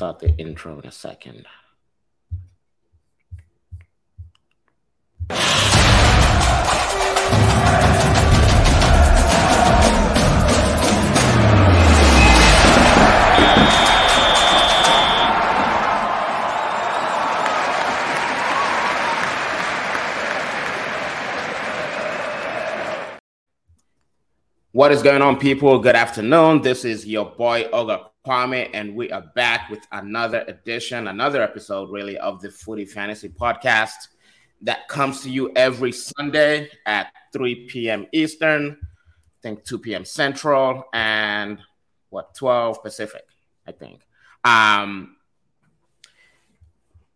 start the intro in a second. What is going on, people? Good afternoon. This is your boy Oga Kwame, and we are back with another edition, another episode, really, of the Footy Fantasy Podcast that comes to you every Sunday at 3 p.m. Eastern, I think 2 p.m. Central, and what 12 Pacific, I think. Um,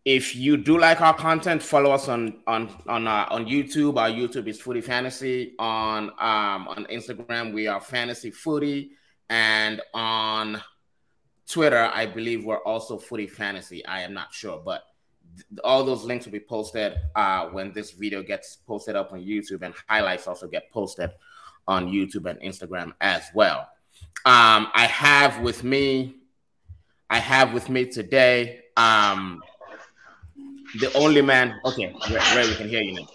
if you do like our content, follow us on on on uh, on YouTube. Our YouTube is Footy Fantasy. On um on Instagram, we are Fantasy Footy, and on Twitter, I believe we're also Footy Fantasy. I am not sure, but th- all those links will be posted uh, when this video gets posted up on YouTube, and highlights also get posted on YouTube and Instagram as well. Um, I have with me, I have with me today. Um, the only man. Okay, Ray, we can hear you now.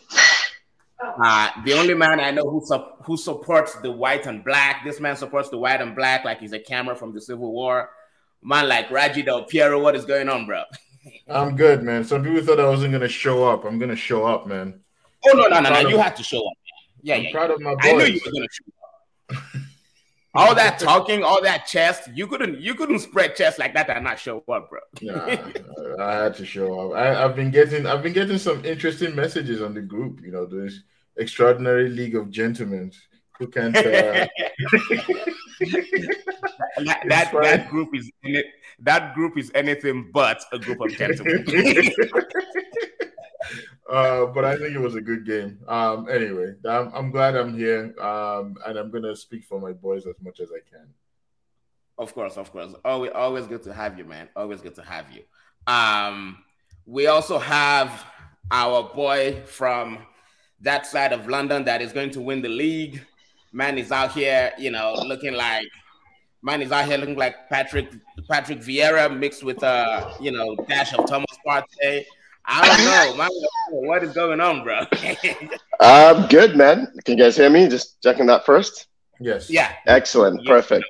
Uh, the only man I know who su- who supports the white and black. This man supports the white and black like he's a camera from the Civil War. Man, like Raji Del Piero, what is going on, bro? I'm good, man. Some people thought I wasn't gonna show up. I'm gonna show up, man. Oh no, no, no, no! You had to show up. Man. Yeah, I'm yeah. proud yeah. of my I knew you were gonna show up. all that talking, all that chest, you couldn't you couldn't spread chest like that and not show up, bro. Nah, I had to show up. I, I've been getting I've been getting some interesting messages on the group. You know, this extraordinary league of gentlemen who can't. Uh, that, that, that group is in it, that group is anything but a group of gentlemen. uh, but I think it was a good game. Um, anyway, I'm, I'm glad I'm here, um, and I'm gonna speak for my boys as much as I can. Of course, of course. Always, always good to have you, man. Always good to have you. Um, we also have our boy from that side of London that is going to win the league. Man is out here, you know, looking like man is out here looking like Patrick Patrick Vieira mixed with uh, you know, dash of Thomas Partey. I don't know, man. What is going on, bro? Uh, good, man. Can you guys hear me? Just checking that first. Yes. yeah, Excellent. Yeah. Perfect.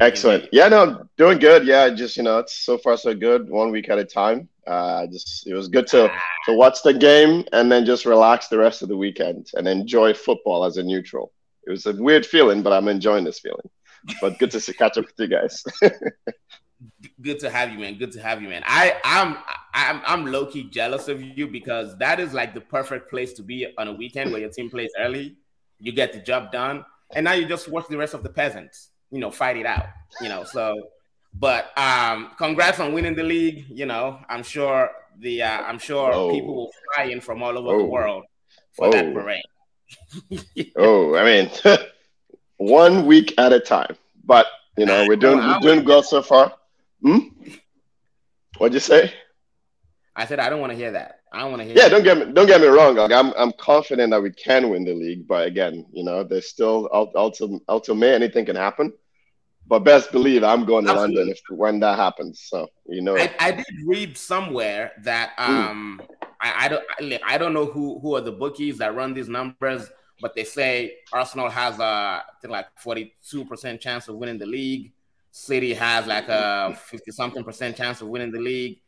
Excellent. Yeah, no, doing good. Yeah, just you know, it's so far so good. One week at a time. Uh, just it was good to to watch the game and then just relax the rest of the weekend and enjoy football as a neutral. It was a weird feeling, but I'm enjoying this feeling. But good to see, catch up with you guys. good to have you, man. Good to have you, man. I I'm I'm I'm low key jealous of you because that is like the perfect place to be on a weekend where your team plays early. You get the job done, and now you just watch the rest of the peasants, you know, fight it out. You know, so. But um, congrats on winning the league. You know, I'm sure the uh, I'm sure Whoa. people will fly in from all over the world for that Whoa. parade. oh, I mean, one week at a time. But you know, we're doing we're doing well so far. Hmm? What'd you say? I said I don't want to hear that. I don't want to hear. Yeah, that. don't get me don't get me wrong. I'm I'm confident that we can win the league, but again, you know, there's still until May anything can happen. But best believe I'm going to Absolutely. London if when that happens. So you know, I, I did read somewhere that um I, I don't I, I don't know who who are the bookies that run these numbers, but they say Arsenal has a I think like forty two percent chance of winning the league. City has like a fifty something percent chance of winning the league.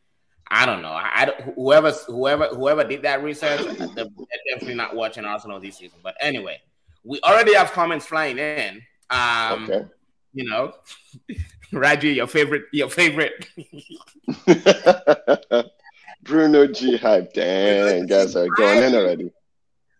I don't know. I, I whoever whoever whoever did that research, they're, they're definitely not watching Arsenal this season. But anyway, we already have comments flying in. Um, okay. you know, Raji, your favorite, your favorite. Bruno G hype. Dang, guys are going in already.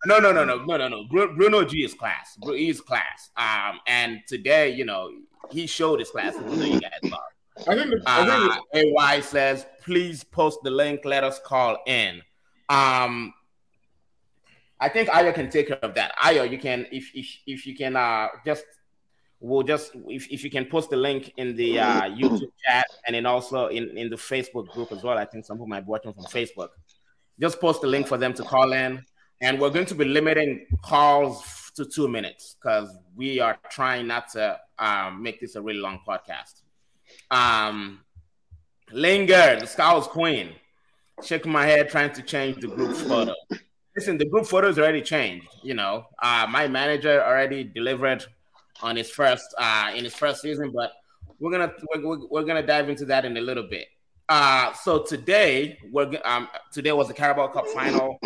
No, no, no, no, no, no, no. Bruno G is class. He's class. Um, and today, you know, he showed his class. Even though you guys are. I think. The, I think. Uh, AY says, please post the link. Let us call in. Um, I think Ayo can take care of that. Ayo, you can if if if you can uh just we'll just if, if you can post the link in the uh, YouTube chat and then also in in the Facebook group as well. I think some people might be watching from Facebook. Just post the link for them to call in, and we're going to be limiting calls to two minutes because we are trying not to um, make this a really long podcast. Um, Lingard, the Scout's Queen. Shaking my head trying to change the group photo. Listen, the group photo already changed. You know, uh, my manager already delivered on his first uh, in his first season, but we're gonna we're, we're gonna dive into that in a little bit. Uh, so today we're um, today was the Carabao Cup final.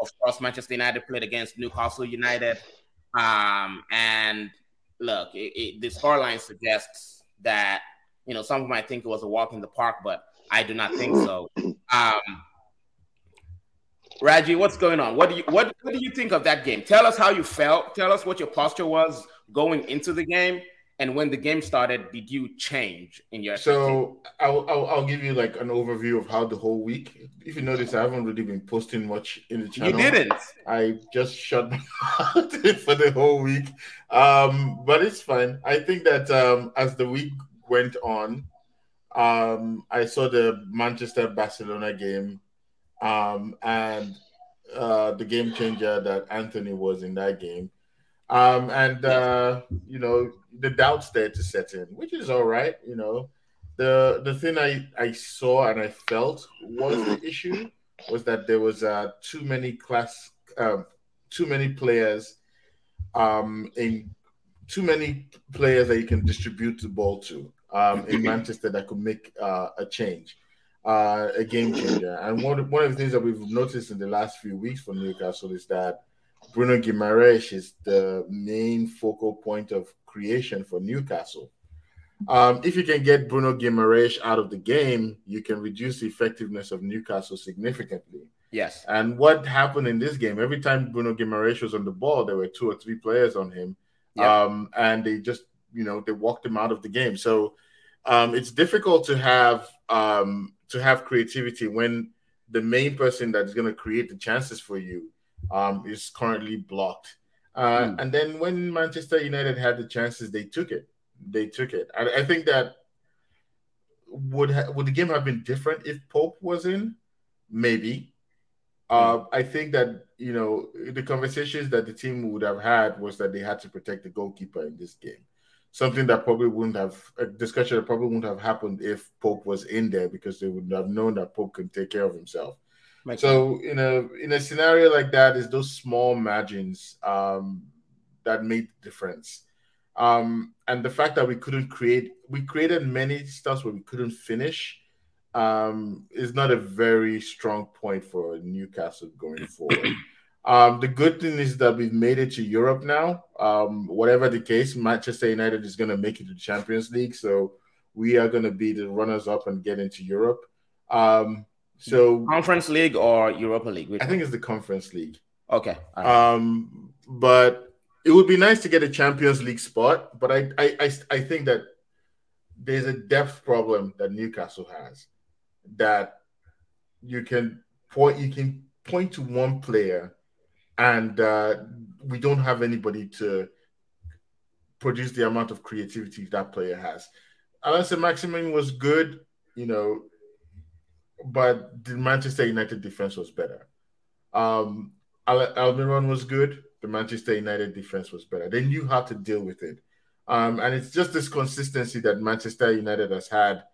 Of course, Manchester United played against Newcastle United, um, and look, it, it, the scoreline suggests that you know some might think it was a walk in the park, but I do not think so. Um, Raji, what's going on? What do you what, what do you think of that game? Tell us how you felt. Tell us what your posture was going into the game, and when the game started, did you change in your? So I'll, I'll, I'll give you like an overview of how the whole week. If you notice, I haven't really been posting much in the channel. You didn't. I just shut my for the whole week, um, but it's fine. I think that um, as the week went on, um, I saw the Manchester Barcelona game um, and uh, the game changer that Antony was in that game. Um, and uh, you know the doubts there to set in, which is all right. You know, the the thing I I saw and I felt was the issue was that there was uh, too many class, uh, too many players, um, in too many players that you can distribute the ball to um, in Manchester that could make uh, a change uh, a game changer. And one, one of the things that we've noticed in the last few weeks for Newcastle is that Bruno Guimaraes is the main focal point of creation for Newcastle. Um, if you can get Bruno Guimaraes out of the game, you can reduce the effectiveness of Newcastle significantly. Yes. And what happened in this game? Every time Bruno Guimaraes was on the ball, there were two or three players on him, yep. um, and they just, you know, they walked him out of the game. So um, it's difficult to have um, to have creativity when the main person that's going to create the chances for you um, is currently blocked. Uh, mm. And then when Manchester United had the chances, they took it. They took it. I, I think that would ha- would the game have been different if Pope was in? Maybe. Uh, I think that you know the conversations that the team would have had was that they had to protect the goalkeeper in this game something that probably wouldn't have a discussion that probably wouldn't have happened if Pope was in there because they would have known that Pope can take care of himself. So in a in a scenario like that, is those small margins um, that made the difference. Um, and the fact that we couldn't create, we created many stuff where we couldn't finish, um, is not a very strong point for Newcastle going forward. Um, the good thing is that we've made it to Europe now. Um, whatever the case, Manchester United is going to make it to the Champions League, so we are going to be the runners up and get into Europe. Um, so Conference League or Europa League? I think it's the Conference League. Okay. Right. Um, but it would be nice to get a Champions League spot, but I, I, I, I think that there's a depth problem that Newcastle has that you can point you can point to one player and uh, we don't have anybody to produce the amount of creativity that player has. Allan Saint-Maximin was good, you know, but the Manchester United defense was better. Um, Al- Almiron was good. The Manchester United defense was better. They knew how to deal with it. Um, and it's just this consistency that Manchester United has had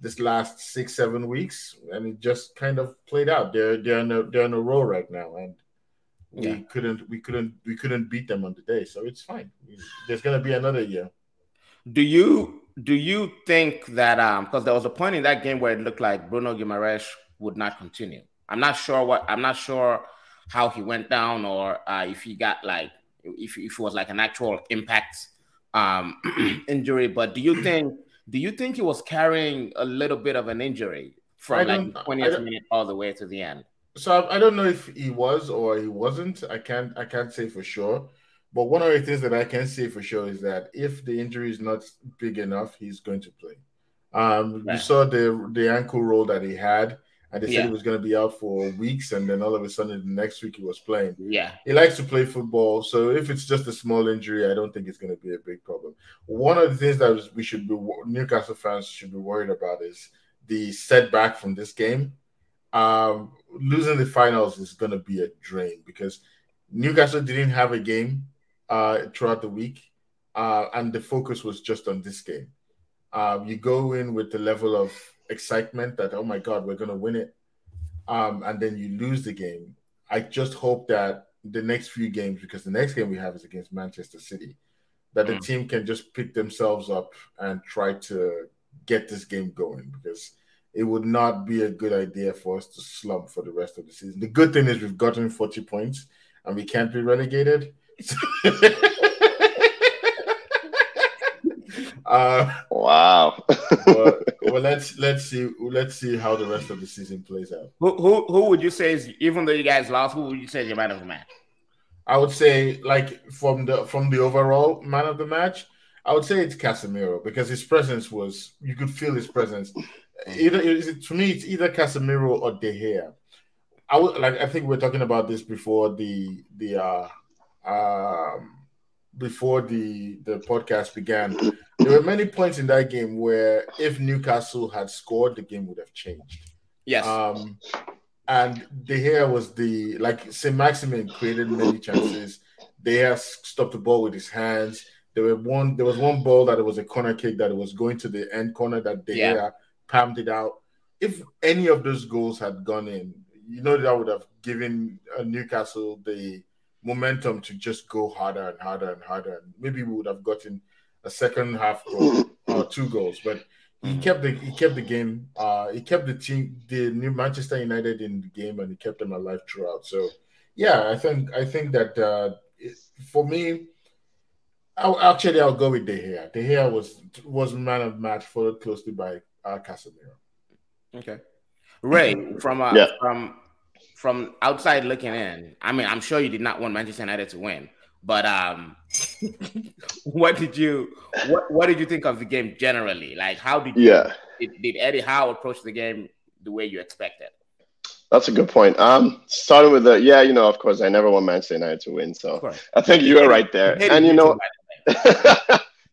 this last six, seven weeks, and it just kind of played out. They're they're in a, they're in a row right now, and we yeah. couldn't we couldn't we couldn't beat them on the day so it's fine there's going to be another year do you do you think that um because there was a point in that game where it looked like bruno Guimaraes would not continue i'm not sure what i'm not sure how he went down or uh, if he got like if, if it was like an actual impact um injury but do you think do you think he was carrying a little bit of an injury from like 20th minute all the way to the end so I, don't know if he was or he wasn't. I can't I can't say for sure. But one of the things that I can say for sure is that if the injury is not big enough, he's going to play. Um, You saw the the ankle roll that he had, and they said yeah. he was going to be out for weeks, and then all of a sudden the next week he was playing. Yeah, he likes to play football, so if it's just a small injury, I don't think it's going to be a big problem. One of the things that we should be Newcastle fans should be worried about is the setback from this game um, losing the finals is going to be a drain because Newcastle didn't have a game uh, throughout the week, uh, and the focus was just on this game. Um, you go in with the level of excitement that oh my god we're gonna win it, um, and then you lose the game. I just hope that the next few games, because the next game we have is against Manchester City, that the mm. team can just pick themselves up and try to get this game going because it would not be a good idea for us to slump for the rest of the season. The good thing is we've gotten 40 points and we can't be relegated. uh, wow. well, well, let's let's see let's see how the rest of the season plays out. Who who, who would you say is even though you guys lost, who would you say is your man of the match? I would say like from the from the overall man of the match, I would say it's Casemiro because his presence was you could feel his presence. Either is it to me, it's either Casemiro or De Gea. I would like. I think we are talking about this before the the uh um before the the podcast began. There were many points in that game where if Newcastle had scored, the game would have changed. Yes. Um, and De Gea was the like St. Maximin created many chances. De Gea stopped the ball with his hands. There were one. There was one ball that it was a corner kick that it was going to the end corner that De Gea yeah. palmed it out. If any of those goals had gone in, you know that would have given uh, Newcastle the momentum to just go harder and harder and harder. And maybe we would have gotten a second half goal or two goals, but he mm-hmm. kept the he kept the game. Uh, he kept the team, the new Manchester United in the game, and he kept them alive throughout. So, yeah, I think I think that uh, for me, I'll, actually I'll go with De Gea. De Gea was was man of match, followed closely by uh, Casemiro. Okay, Ray from uh, yeah. from from outside looking in. I mean, I'm sure you did not want Manchester United to win, but um, what did you what what did you think of the game generally? Like, how did you, yeah did, did Eddie Howe approach the game the way you expected? That's a good point. Um, starting with the yeah, you know, of course, I never want Manchester United to win, so I think you were right there. And you know,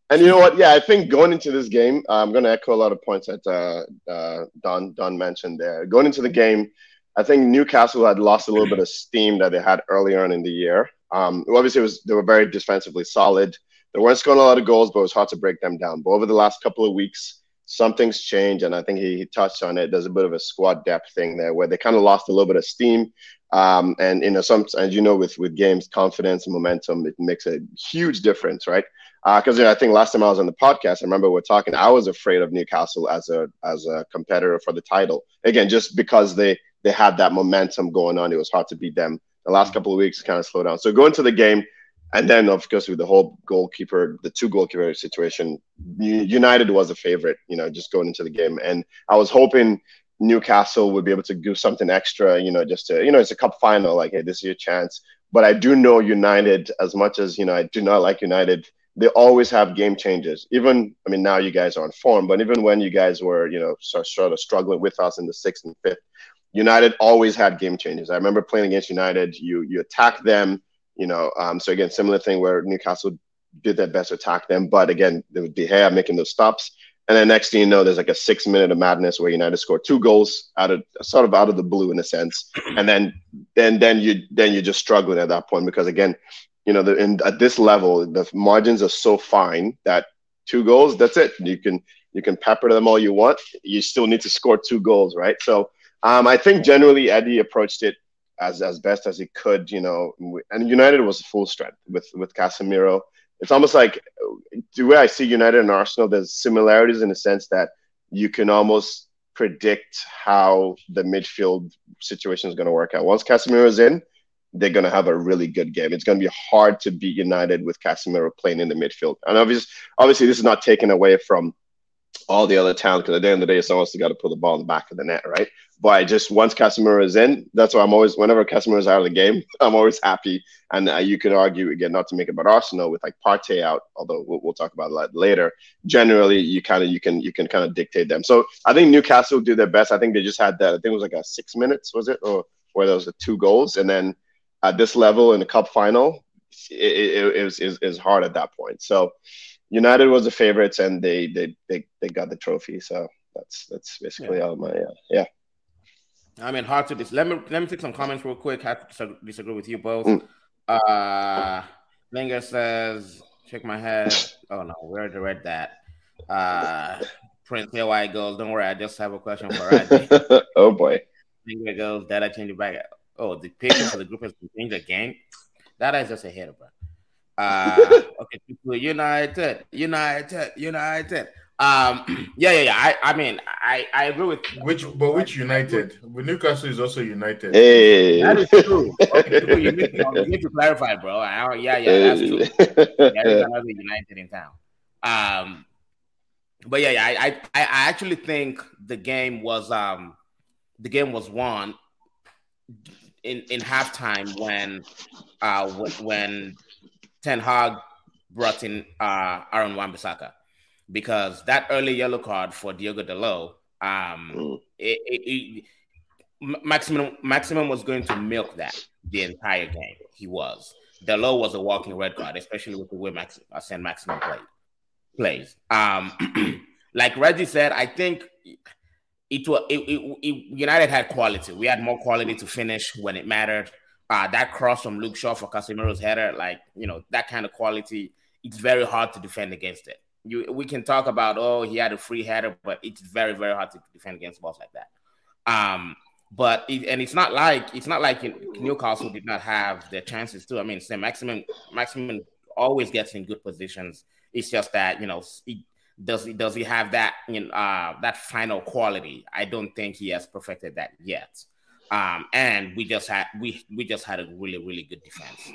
and you know what? Yeah, I think going into this game, I'm going to echo a lot of points that uh, uh, Don Don mentioned there. Going into the game, I think Newcastle had lost a little bit of steam that they had earlier on in the year. Um, obviously, was they were very defensively solid. They weren't scoring a lot of goals, but it was hard to break them down. But over the last couple of weeks, something's changed, and I think he, he touched on it. There's a bit of a squad depth thing there where they kind of lost a little bit of steam. Um, and you know, some as you know, with with games, confidence and momentum, it makes a huge difference, right? Because uh, you know, I think last time I was on the podcast, I remember we are talking. I was afraid of Newcastle as a as a competitor for the title. Again, just because they they had that momentum going on, it was hard to beat them. The last couple of weeks kind of slowed down. So going to the game, and then of course with the whole goalkeeper, the two goalkeeper situation, United was a favorite. You know, just going into the game, and I was hoping Newcastle would be able to do something extra, you know, just to, you know, it's a cup final, like, hey, this is your chance. But I do know United, as much as, you know, I do not like United, they always have game changes. Even, I mean, now you guys are on form, but even when you guys were, you know, sort, of struggling with us in the sixth and fifth, United always had game changes. I remember playing against United, you you attack them, you know, um, so again, similar thing where Newcastle did their best to attack them, but again, they would be here making those stops and then next thing you know, there's like a six minute of madness where United scored two goals out of sort of out of the blue in a sense. And then then then you then you're just struggling at that point because again, you know, the, in, at this level, the margins are so fine that two goals, that's it. You can you can pepper them all you want. You still need to score two goals, right? So um, I think generally Eddie approached it as as best as he could, you know, and United was full strength with with Casemiro it's almost like the way I see United and Arsenal, there's similarities in the sense that you can almost predict how the midfield situation is going to work out. Once Casemiro is in, they're going to have a really good game. It's going to be hard to beat United with Casemiro playing in the midfield. And obviously, obviously, this is not taken away from all the other talent because at the end of the day, someone's got to put the ball in the back of the net, right? But just once Casemiro is in, that's why I'm always whenever Casemiro is out of the game, I'm always happy. And uh, you can argue again, not to make it about Arsenal with like Partey out, although we'll, we'll talk about that later. Generally, you kind of you can you can kind of dictate them. So I think Newcastle do their best. I think they just had that. I think it was like a six minutes, was it, or where there was two goals, and then at this level in the cup final, it, it, was is hard at that point. So United was the favorites, and they they they, they got the trophy. So that's that's basically yeah. all my uh, yeah. I mean, hard to dis. Let me let me take some comments real quick. I have to disagree with you both. Mm. Uh, Linger says, "Check my head." Oh no, we already read that. Uh, Prince Hill goes, don't worry, I just have a question for Raji. oh boy. Finger goes, i change it back. Oh, the picture for the group has changed again. That is just a hitter, bro. Uh, okay, United, United, United. Um, yeah, yeah, yeah. I, I mean, I, I agree with which, but which United? But Newcastle is also United. Hey, that is true. Okay, you, need to, you need to clarify, bro. I, yeah, yeah, that's true. There is another United in town. Um, but yeah, yeah, I, I, I actually think the game was, um, the game was won in in halftime when, uh, when Ten Hag brought in uh Aaron Wan-Bissaka because that early yellow card for Diogo Dalot, um, mm. it, it, it, Maximin Maximin was going to milk that the entire game. He was Dalot was a walking red card, especially with the way Max uh, Saint Maximin played plays. Um, like Reggie said, I think it was it, United had quality. We had more quality to finish when it mattered. Uh, that cross from Luke Shaw for Casemiro's header, like you know, that kind of quality, it's very hard to defend against it you we can talk about oh he had a free header, but it's very very hard to defend against balls like that. Um, but it, and it's not like it's not like Newcastle did not have their chances too. I mean, Saint Maximin Maximin always gets in good positions. It's just that you know he, does he does he have that you know, uh, that final quality? I don't think he has perfected that yet. Um, and we just had we we just had a really really good defense.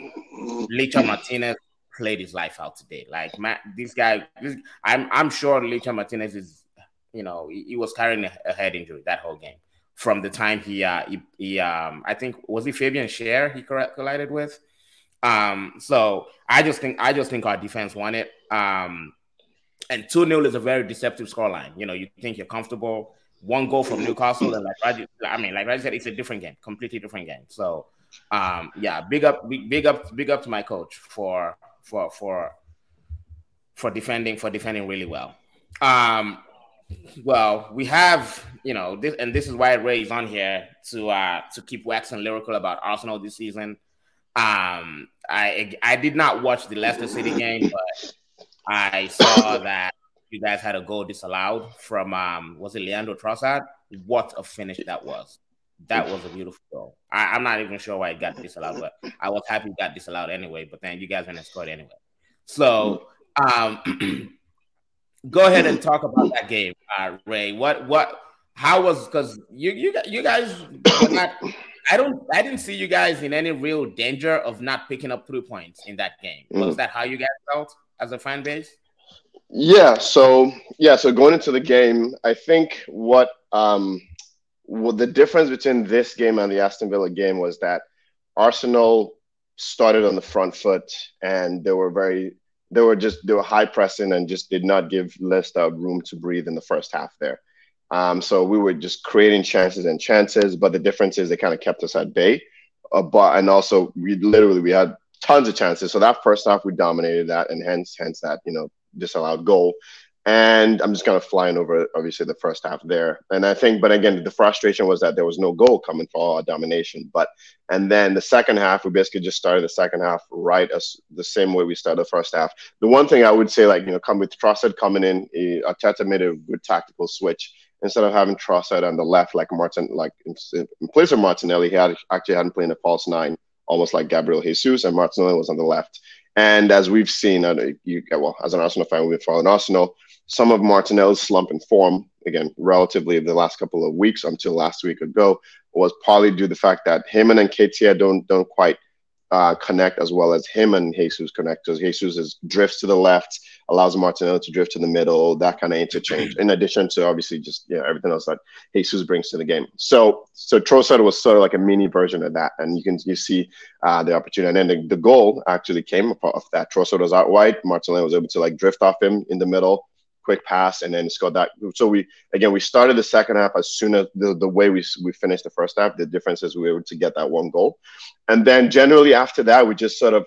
Licha Martinez played his life out today. Like this guy, this, I'm I'm sure Licha Martinez is, you know, he, he was carrying a, a, head injury that whole game from the time he uh he, he um I think was he Fabian Schär he collided with. Um, so I just think I just think our defense won it. Um, and 2 0 is a very deceptive scoreline. You know, you think you're comfortable. One goal from Newcastle, and like Raji, I mean, like I said, it's a different game, completely different game. So, um, yeah, big up, big, big up, big up to my coach for for for for defending for defending really well. Um, well, we have you know this, and this is why Ray is on here to uh to keep waxing lyrical about Arsenal this season. Um, I I did not watch the Leicester City game, but I saw that you guys had a goal disallowed from um was it Leandro Trossard? What a finish that was! That was a beautiful goal. I, am not even sure why it got disallowed, but I was happy it got disallowed anyway. But then you guys went and scored anyway. So um, go ahead and talk about that game, uh, Ray. What what how was because you you you guys not I don't I didn't see you guys in any real danger of not picking up three points in that game. Was mm. that how you guys felt as a fan base? Yeah, so yeah, so going into the game, I think what um well, the difference between this game and the Aston Villa game was that Arsenal started on the front foot and they were very they were just they were high pressing and just did not give Leicester room to breathe in the first half there. Um, so we were just creating chances and chances, but the difference is they kind of kept us at bay. Uh, but and also we literally we had tons of chances. So that first half we dominated that, and hence hence that you know disallowed goal. And I'm just kind of flying over, obviously, the first half there. And I think, but again, the frustration was that there was no goal coming for our domination. But, and then the second half, we basically just started the second half right as the same way we started the first half. The one thing I would say, like, you know, come with Trossard coming in, eh, Arteta made a good tactical switch. Instead of having Trossard on the left, like Martin, like in, place of Martinelli, he had actually hadn't played in a false nine, almost like Gabriel Jesus, and Martinelli was on the left. And as we've seen, uh, you, well, as an Arsenal fan, we've following Arsenal some of Martinelli's slump in form, again, relatively the last couple of weeks until last week ago, was partly due to the fact that him and Nketiah don't don't quite uh, connect as well as him and Jesus connect. Because Jesus is, drifts to the left, allows Martinelli to drift to the middle, that kind of interchange. In addition to obviously just you know, everything else that Jesus brings to the game. So so Trossard was sort of like a mini version of that, and you can you see uh, the opportunity. And then the, the goal actually came off that. Trossard was out wide. Martinelli was able to like drift off him in the middle quick pass and then scored that. So we again we started the second half as soon as the, the way we we finished the first half. The difference is we were able to get that one goal, and then generally after that we just sort of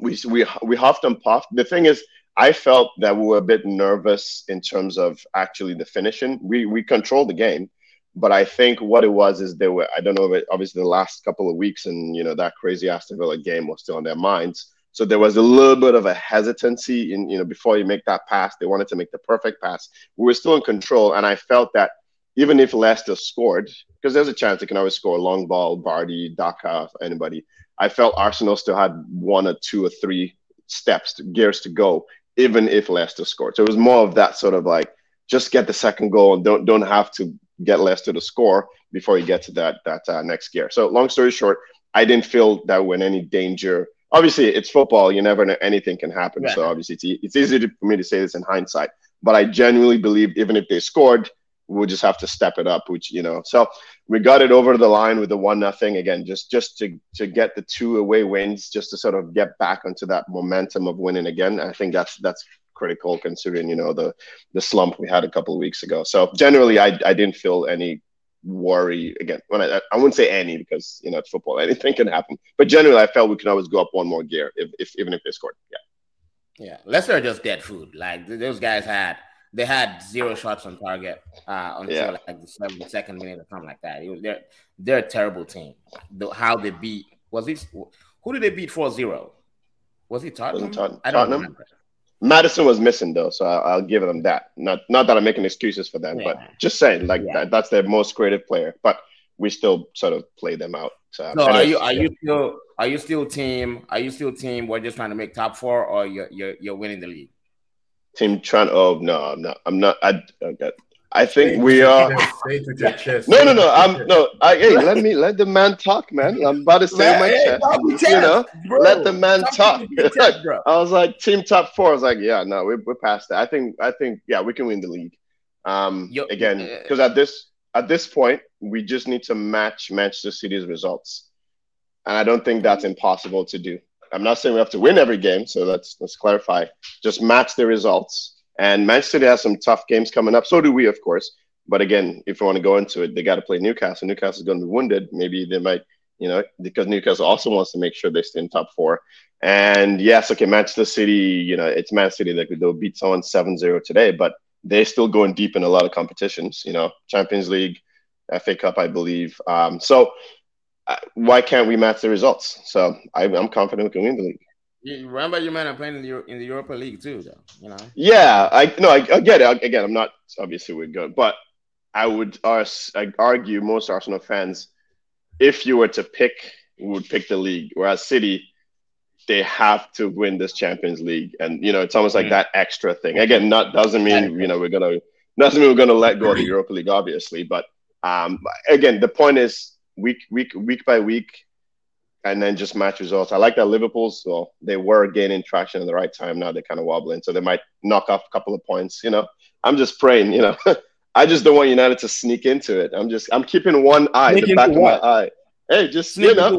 we we we huffed and puffed. The thing is. I felt that we were a bit nervous in terms of actually the finishing. We we controlled the game, but I think what it was is they were I don't know, obviously the last couple of weeks and you know that crazy Aston Villa game was still on their minds. So there was a little bit of a hesitancy in, you know, before you make that pass, they wanted to make the perfect pass. We were still in control. And I felt that even if Leicester scored, because there's a chance they can always score a long ball, Vardy, Daka, anybody. I felt Arsenal still had one or two or three steps, to, gears to go, even if Leicester scored. So it was more of that sort of like, just get the second goal and don't don't have to get Leicester to score before you get to that that uh, next gear. So long story short, I didn't feel that we're in any danger obviously it's football. You never know anything can happen. So obviously it's, it's easy to, for me to say this in hindsight, but I genuinely believe even if they scored, we'll just have to step it up, which, you know, so we got it over the line with the one nothing again, just, just to, to get the two away wins, just to sort of get back onto that momentum of winning again. I think that's, that's critical considering, you know, the, the slump we had a couple of weeks ago. So generally I, I didn't feel any worry again. When I, I wouldn't say any because you know it's football, anything can happen. But generally, I felt we could always go up one more gear if, if even if they scored. Yeah, yeah. Leicester just dead food. Like those guys had they had zero shots on target uh, until yeah. like the seventy second minute or something like that. Was, they're they're a terrible team. The, how they beat was it? Who did they beat 4-0? Was it Tottenham? Tottenham? I don't Tottenham? remember. Maddison was missing though, so I'll, I'll, give them that. Not not that I'm making excuses for them, yeah. but just saying like yeah. that, that's their most creative player. But we still sort of play them out. So, so are you are you still are you still team? Are you still team? We're just trying to make top four, or you're you're, you're winning the league. Team trying. Oh no, no, I'm not. I okay. I think we are. No, no, no. I'm no. I, hey, let me let the man talk, man. I'm about to say my chest. You know, bro. let the man talk. Chest, I was like, team top four. I was like, yeah, no, we're, we're past that. I think, I think, yeah, we can win the league. Um, Yo, again, because at this at this point, we just need to match Manchester City's results, and I don't think that's impossible to do. I'm not saying we have to win every game, so let's let's clarify. Just match the results and Manchester City has some tough games coming up. So do we, of course. But again, if you want to go into it, they got to play Newcastle. Newcastle is going to be wounded. Maybe they might, you know, because Newcastle also wants to make sure they stay in top four. And yes, okay, Manchester City, you know, it's Man City that they'll beat someone 7-0 today, but they're still going deep in a lot of competitions, you know, Champions League, FA Cup, I believe. Um, so uh, why can't we match the results? So I, I'm confident we can win the league. You remember you might have playing in the, in the Europa League too, though. You know. Yeah, I no, I, I get it. Again, I'm not obviously we're good, but I would uh, I argue most Arsenal fans, if you were to pick, would pick the league. Whereas City, they have to win this Champions League, and you know it's almost like mm. that extra thing. Again, not doesn't mean you know we're gonna doesn't mean we're gonna let go of the Europa League, obviously, but um, again, the point is week week week by week and then just match results. I like that Liverpool, well, they were gaining traction at the right time. Now they're kind of wobbling, so they might knock off a couple of points. You know, I'm just praying. You know, I just don't want United to sneak into it. I'm just I'm keeping one eye, sneak the back of what? my eye. Hey, just sneak you know.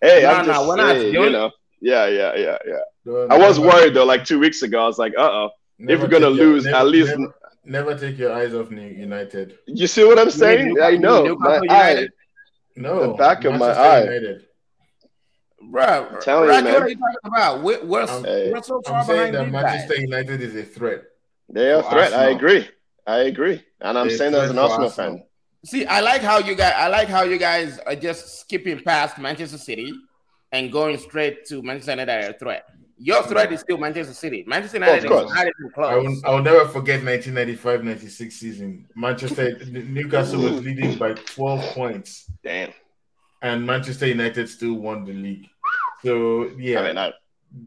hey, no, I'm just no, saying, you know. Yeah, yeah, yeah, yeah. I was worried though. Like two weeks ago, I was like, uh oh, if we're gonna lose, never, at least. Never, never, take your eyes off United. You see what I'm saying? I know. My eye, no, the back of my eye. United. Bro, I'm telling you, man. What are you talking about? What, what's, I'm, what's so far I'm saying that Manchester guys? United is a threat. They are a threat. Arsenal. I agree. I agree, and I'm They're saying that as an Arsenal, Arsenal fan. See, I like how you guys. I like how you guys are just skipping past Manchester City and going straight to Manchester United are a threat. Your threat is still Manchester City. Manchester United oh, is not even close. I will, I will never forget 1995-96 season. Manchester Newcastle was leading by 12 points. Damn. And Manchester United still won the league. So yeah, I mean, I,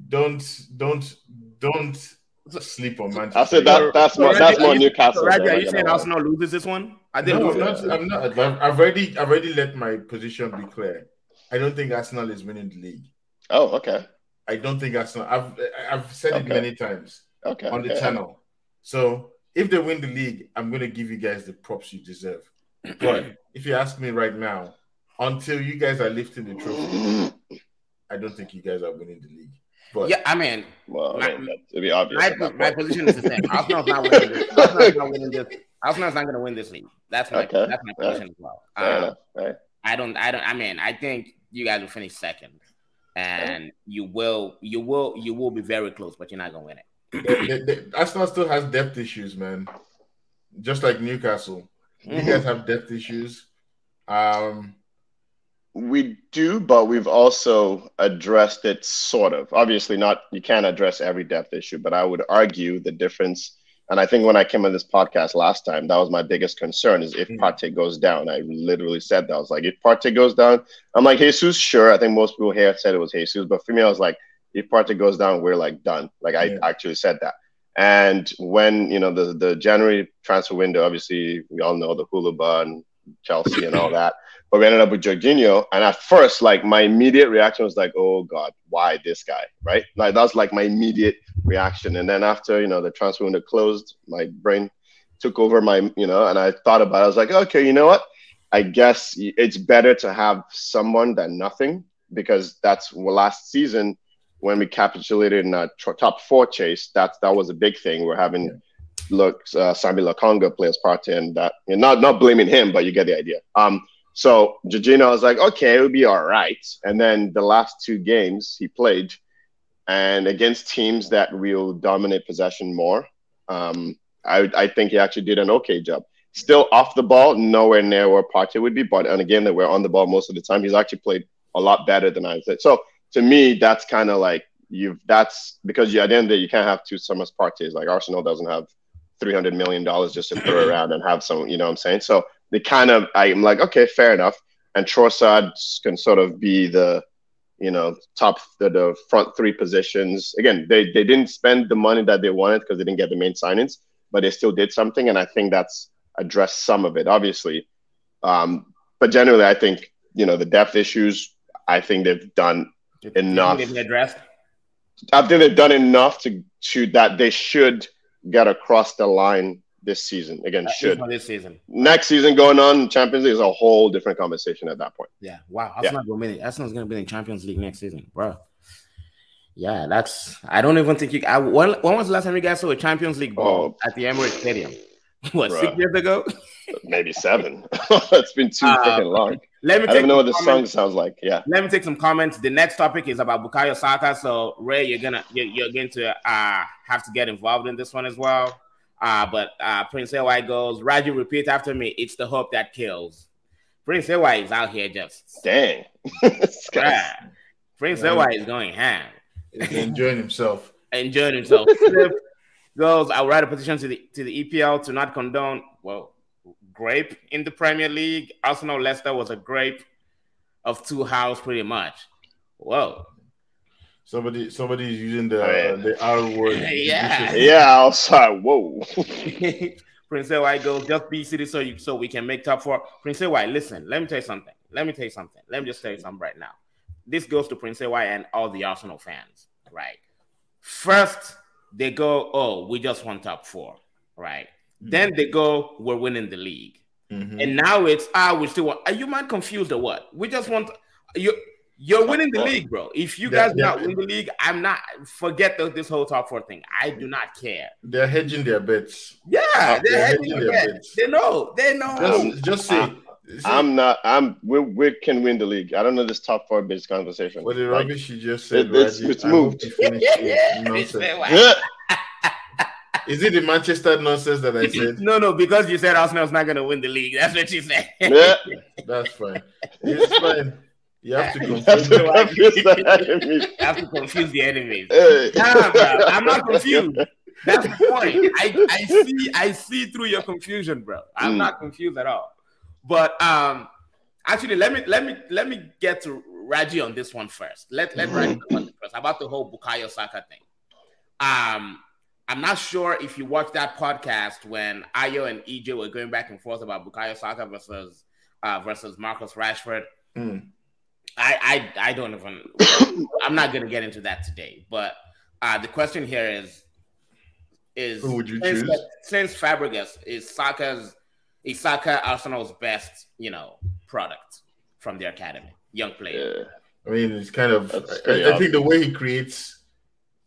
don't don't don't sleep on Manchester. I said that that's more that's more Newcastle. So, Raja, are you saying Arsenal loses this one? I didn't. No, not, I'm not. I've already I've already let my position be clear. I don't think Arsenal is winning the league. Oh, okay. I don't think Arsenal. I've I've said okay. it many times. Okay. On the okay. channel. So if they win the league, I'm gonna give you guys the props you deserve. But if you ask me right now, until you guys are lifting the trophy, I don't think you guys are winning the league. But yeah, I mean, well, my, to be obvious, my, my position is the same. Arsenal's not winning this. Arsenal's not winning this. Arsenal's not going to win this league. That's my okay. that's my position as well. Um, right. I don't. I don't. I mean, I think you guys will finish second and you will you will you will be very close, but you're not gonna win it. the, the, Arsenal still has depth issues, man. Just like Newcastle, mm-hmm. you guys have depth issues. Um, We do, but we've also addressed it sort of. Obviously, not you can't address every depth issue, but I would argue the difference. And I think when I came on this podcast last time, that was my biggest concern: is if mm. Partey goes down. I literally said that. I was like, if Partey goes down, I'm like Jesus. Sure, I think most people here said it was Jesus, but for me, I was like, if Partey goes down, we're like done. Like I actually said that. And when you know the the January transfer window, obviously we all know the Chalobah and Chelsea and all that. But we ended up with Jorginho. And at first, like my immediate reaction was like, oh God, why this guy? Right? Like that was like my immediate reaction. And then after, you know, the transfer window closed, my brain took over my, you know, and I thought about it. I was like, okay, you know what? I guess it's better to have someone than nothing because that's well, last season when we capitulated in a top four chase. That's that was a big thing. We're having yeah look uh, Sambi Lokonga plays part in that. And not not blaming him, but you get the idea. Um, so Jorginho was like, okay, it'll be all right. And then the last two games he played, and against teams that will dominate possession more, um, I I think he actually did an okay job. Still off the ball, nowhere near where Partey would be, but and again, that we're on the ball most of the time. He's actually played a lot better than I said. So to me, that's kind of like you've that's because you, at the end of the day, you can't have two Thomas Parteys. Like Arsenal doesn't have three hundred million dollars just to throw around and have some, you know what I'm saying? So they kind of I'm like, okay, fair enough. And Trossard can sort of be the, you know, top the, the front three positions. Again, they they didn't spend the money that they wanted because they didn't get the main signings, but they still did something, and I think that's addressed some of it, obviously. Um, but generally, I think you know the depth issues. I think they've done enough. They've addressed. I think they've done enough to to that they should get across the line this season. Again, should this season. Next season going on, Champions League is a whole different conversation at that point. Yeah. Wow. Arsenal yeah. going Arsenal's going to be in Champions League next season, bro. Yeah, that's. I don't even think you. I, when, when was the last time you guys saw a Champions League ball oh. at the Emirates Stadium? What bro. six years ago? Maybe seven. it's been too uh, freaking long. Let me. I don't know what the song sounds like. Yeah. Let me take some comments. The next topic is about Bukayo Saka. So Ray, you're gonna you're, you're going to uh, have to get involved in this one as well. Uh, but uh, Prince AY goes. Raju, repeat after me. It's the hope that kills. Prince AY is out here just dang. yeah. Prince AY is going ham. He's enjoying himself. enjoying himself. goes. I will write a petition to the to the EPL to not condone well grape in the Premier League. Arsenal Leicester was a grape of two house pretty much. Whoa. Somebody somebody's using the uh, the R word. yeah. Yeah, outside. Whoa. Prince White goes, just be city so you so we can make top four. Prince White, listen, let me tell you something. Let me tell you something. Let me just tell you something right now. This goes to Prince White and all the Arsenal fans, right? First, they go, oh, we just want top four, right? Then they go, we're winning the league. Mm-hmm. And now it's ah, we still want. Are you man confused or what? We just want you. You're winning the league, bro. If you guys yeah, not win the league, I'm not. Forget the, this whole top four thing. I do not care. They're hedging their bets. Yeah, they're, they're hedging, hedging, their bets. bets. They know. They know. Just, just say. I'm not. I'm. We, we can win the league. I don't know this top four based conversation. Well, the rubbish you just said. It, it's, it's moved. Is it the Manchester nonsense that I said? no, no, because you said Arsenal's not going to win the league. That's what you said. Yeah, that's fine. It's fine. You have to confuse, have to confuse the enemies. You have to confuse the enemies. Hey. Nah, bro, I'm not confused. That's the point. I, I see I see through your confusion, bro. I'm mm. not confused at all. But um, actually, let me let me let me get to Raji on this one first. Let let Raji on this first about the whole Bukayo Saka thing. Um, I'm not sure if you watched that podcast when Ayo and EJ were going back and forth about Bukayo Saka versus uh, versus Marcus Rashford. Mm. I, I I don't even. I'm not gonna get into that today. But uh, the question here is is Who would you since, choose? since Fabregas is Saka's is Saka Arsenal's best you know product from the academy, young player. Yeah. I mean, it's kind of. I, I think the way he creates